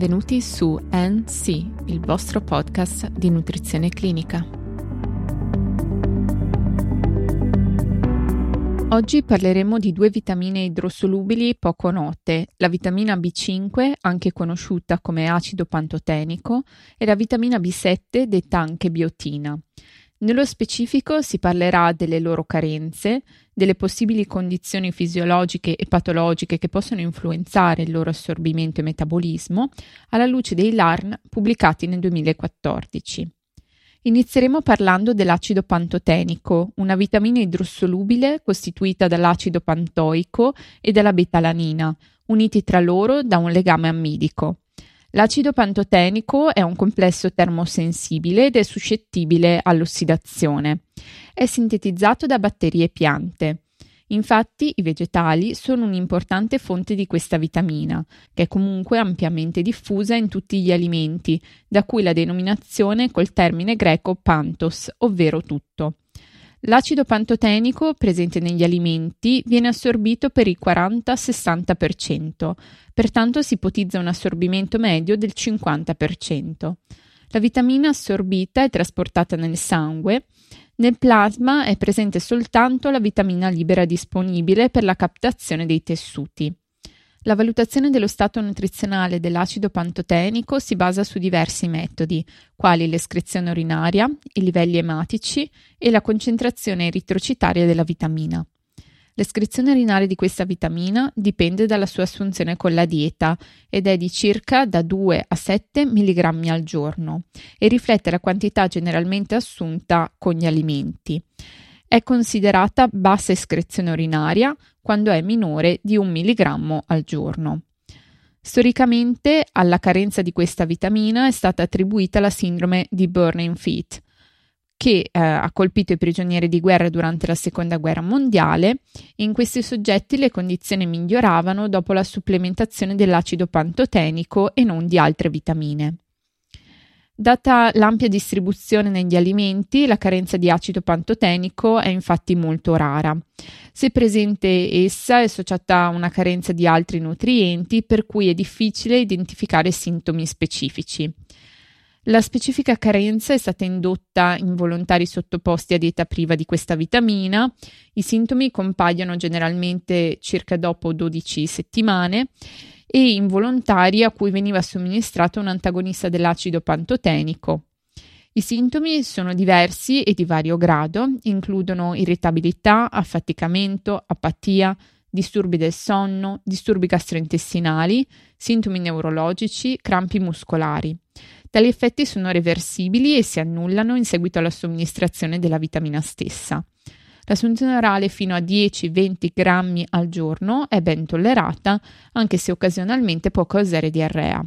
Benvenuti su NC, il vostro podcast di nutrizione clinica. Oggi parleremo di due vitamine idrosolubili poco note, la vitamina B5, anche conosciuta come acido pantotenico, e la vitamina B7, detta anche biotina. Nello specifico si parlerà delle loro carenze, delle possibili condizioni fisiologiche e patologiche che possono influenzare il loro assorbimento e metabolismo, alla luce dei LARN pubblicati nel 2014. Inizieremo parlando dell'acido pantotenico, una vitamina idrosolubile costituita dall'acido pantoico e dalla betalanina, uniti tra loro da un legame ammidico. L'acido pantotenico è un complesso termosensibile ed è suscettibile all'ossidazione. È sintetizzato da batteri e piante. Infatti i vegetali sono un'importante fonte di questa vitamina, che è comunque ampiamente diffusa in tutti gli alimenti, da cui la denominazione col termine greco pantos, ovvero tutto. L'acido pantotenico presente negli alimenti viene assorbito per il 40-60%, pertanto si ipotizza un assorbimento medio del 50%. La vitamina assorbita è trasportata nel sangue. Nel plasma è presente soltanto la vitamina libera disponibile per la captazione dei tessuti. La valutazione dello stato nutrizionale dell'acido pantotenico si basa su diversi metodi, quali l'escrezione urinaria, i livelli ematici e la concentrazione eritrocitaria della vitamina. L'escrezione urinaria di questa vitamina dipende dalla sua assunzione con la dieta ed è di circa da 2 a 7 mg al giorno e riflette la quantità generalmente assunta con gli alimenti. È considerata bassa escrezione urinaria quando è minore di 1 mg al giorno. Storicamente alla carenza di questa vitamina è stata attribuita la sindrome di Burning Feet, che eh, ha colpito i prigionieri di guerra durante la seconda guerra mondiale e in questi soggetti le condizioni miglioravano dopo la supplementazione dell'acido pantotenico e non di altre vitamine. Data l'ampia distribuzione negli alimenti, la carenza di acido pantotenico è infatti molto rara. Se presente essa è associata a una carenza di altri nutrienti, per cui è difficile identificare sintomi specifici. La specifica carenza è stata indotta in volontari sottoposti a dieta priva di questa vitamina. I sintomi compaiono generalmente circa dopo 12 settimane e involontari a cui veniva somministrato un antagonista dell'acido pantotenico. I sintomi sono diversi e di vario grado, includono irritabilità, affaticamento, apatia, disturbi del sonno, disturbi gastrointestinali, sintomi neurologici, crampi muscolari. Tali effetti sono reversibili e si annullano in seguito alla somministrazione della vitamina stessa. L'assunzione orale fino a 10-20 grammi al giorno è ben tollerata, anche se occasionalmente può causare diarrea.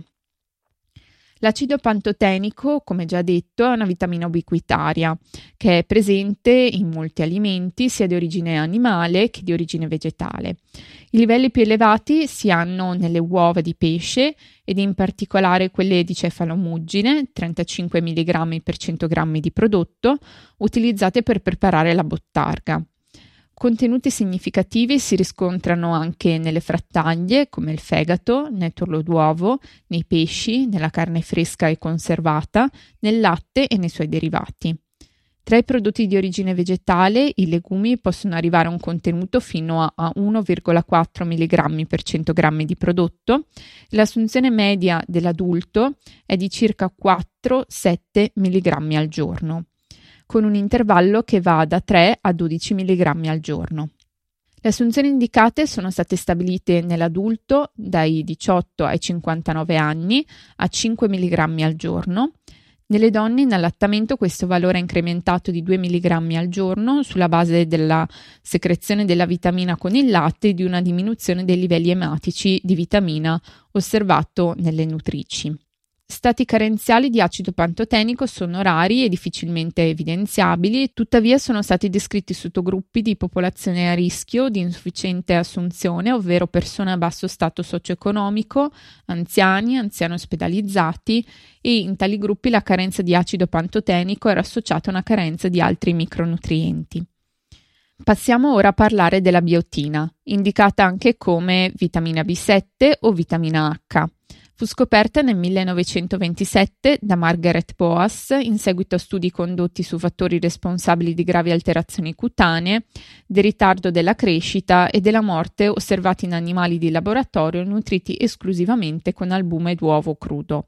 L'acido pantotenico, come già detto, è una vitamina ubiquitaria che è presente in molti alimenti sia di origine animale che di origine vegetale. I livelli più elevati si hanno nelle uova di pesce ed in particolare quelle di cefalomuggine, 35 mg per 100 g di prodotto, utilizzate per preparare la bottarga. Contenuti significativi si riscontrano anche nelle frattaglie, come il fegato, nel torlo d'uovo, nei pesci, nella carne fresca e conservata, nel latte e nei suoi derivati. Tra i prodotti di origine vegetale, i legumi possono arrivare a un contenuto fino a 1,4 mg per 100 g di prodotto. L'assunzione media dell'adulto è di circa 4-7 mg al giorno con un intervallo che va da 3 a 12 mg al giorno. Le assunzioni indicate sono state stabilite nell'adulto dai 18 ai 59 anni a 5 mg al giorno. Nelle donne in allattamento questo valore è incrementato di 2 mg al giorno sulla base della secrezione della vitamina con il latte e di una diminuzione dei livelli ematici di vitamina osservato nelle nutrici. Stati carenziali di acido pantotenico sono rari e difficilmente evidenziabili, tuttavia sono stati descritti sottogruppi di popolazione a rischio di insufficiente assunzione, ovvero persone a basso stato socio-economico, anziani, anziani ospedalizzati e in tali gruppi la carenza di acido pantotenico era associata a una carenza di altri micronutrienti. Passiamo ora a parlare della biotina, indicata anche come vitamina B7 o vitamina H. Fu scoperta nel 1927 da Margaret Boas in seguito a studi condotti su fattori responsabili di gravi alterazioni cutanee, del ritardo della crescita e della morte osservati in animali di laboratorio nutriti esclusivamente con albume d'uovo crudo.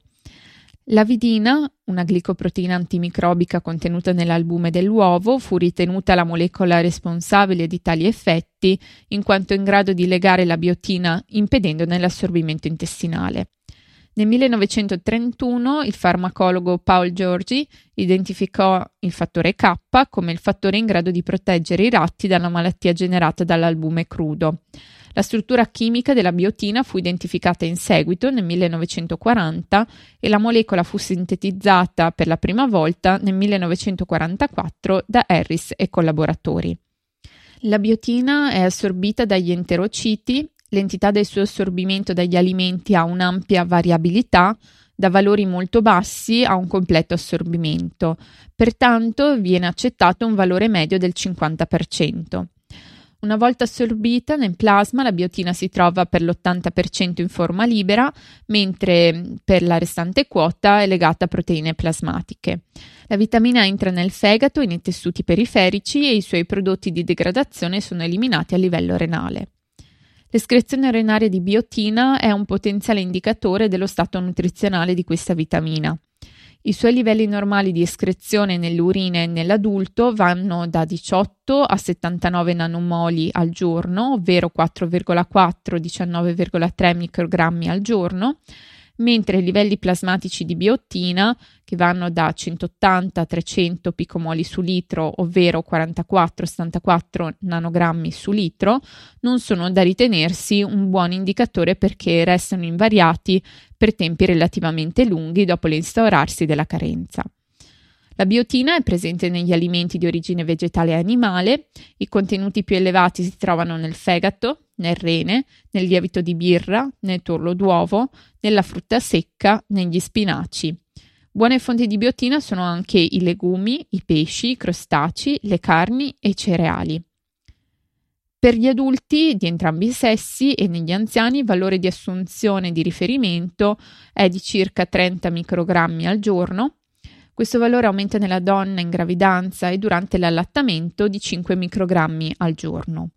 La vidina, una glicoproteina antimicrobica contenuta nell'albume dell'uovo, fu ritenuta la molecola responsabile di tali effetti, in quanto in grado di legare la biotina impedendone l'assorbimento intestinale. Nel 1931 il farmacologo Paul Giorgi identificò il fattore K come il fattore in grado di proteggere i ratti dalla malattia generata dall'albume crudo. La struttura chimica della biotina fu identificata in seguito nel 1940 e la molecola fu sintetizzata per la prima volta nel 1944 da Harris e collaboratori. La biotina è assorbita dagli enterociti, l'entità del suo assorbimento dagli alimenti ha un'ampia variabilità, da valori molto bassi a un completo assorbimento, pertanto viene accettato un valore medio del 50%. Una volta assorbita nel plasma, la biotina si trova per l'80% in forma libera, mentre per la restante quota è legata a proteine plasmatiche. La vitamina entra nel fegato e nei tessuti periferici e i suoi prodotti di degradazione sono eliminati a livello renale. L'escrezione urinaria di biotina è un potenziale indicatore dello stato nutrizionale di questa vitamina. I suoi livelli normali di escrezione nelle urine nell'adulto vanno da 18 a 79 nanomoli al giorno, ovvero 4,4-19,3 microgrammi al giorno, mentre i livelli plasmatici di biotina, che vanno da 180 a 300 picomoli su litro, ovvero 44-74 nanogrammi su litro, non sono da ritenersi un buon indicatore perché restano invariati per tempi relativamente lunghi dopo l'instaurarsi della carenza. La biotina è presente negli alimenti di origine vegetale e animale, i contenuti più elevati si trovano nel fegato, nel rene, nel lievito di birra, nel torlo d'uovo, nella frutta secca, negli spinaci. Buone fonti di biotina sono anche i legumi, i pesci, i crostacei, le carni e i cereali. Per gli adulti di entrambi i sessi e negli anziani il valore di assunzione di riferimento è di circa 30 microgrammi al giorno, questo valore aumenta nella donna in gravidanza e durante l'allattamento di 5 microgrammi al giorno.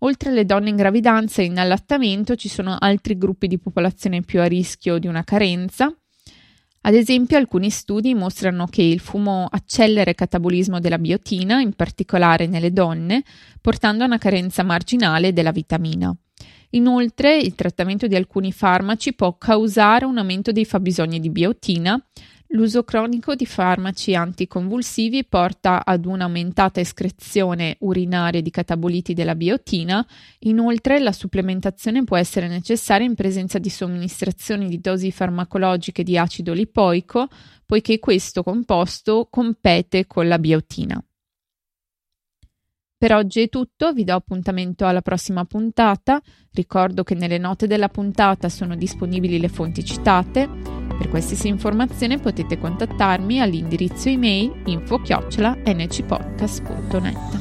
Oltre alle donne in gravidanza e in allattamento ci sono altri gruppi di popolazione più a rischio di una carenza. Ad esempio, alcuni studi mostrano che il fumo accelera il catabolismo della biotina, in particolare nelle donne, portando a una carenza marginale della vitamina. Inoltre, il trattamento di alcuni farmaci può causare un aumento dei fabbisogni di biotina, L'uso cronico di farmaci anticonvulsivi porta ad un'aumentata escrezione urinaria di cataboliti della biotina, inoltre la supplementazione può essere necessaria in presenza di somministrazioni di dosi farmacologiche di acido lipoico, poiché questo composto compete con la biotina. Per oggi è tutto, vi do appuntamento alla prossima puntata. Ricordo che nelle note della puntata sono disponibili le fonti citate. Per qualsiasi informazione potete contattarmi all'indirizzo email info-ncpodcast.net.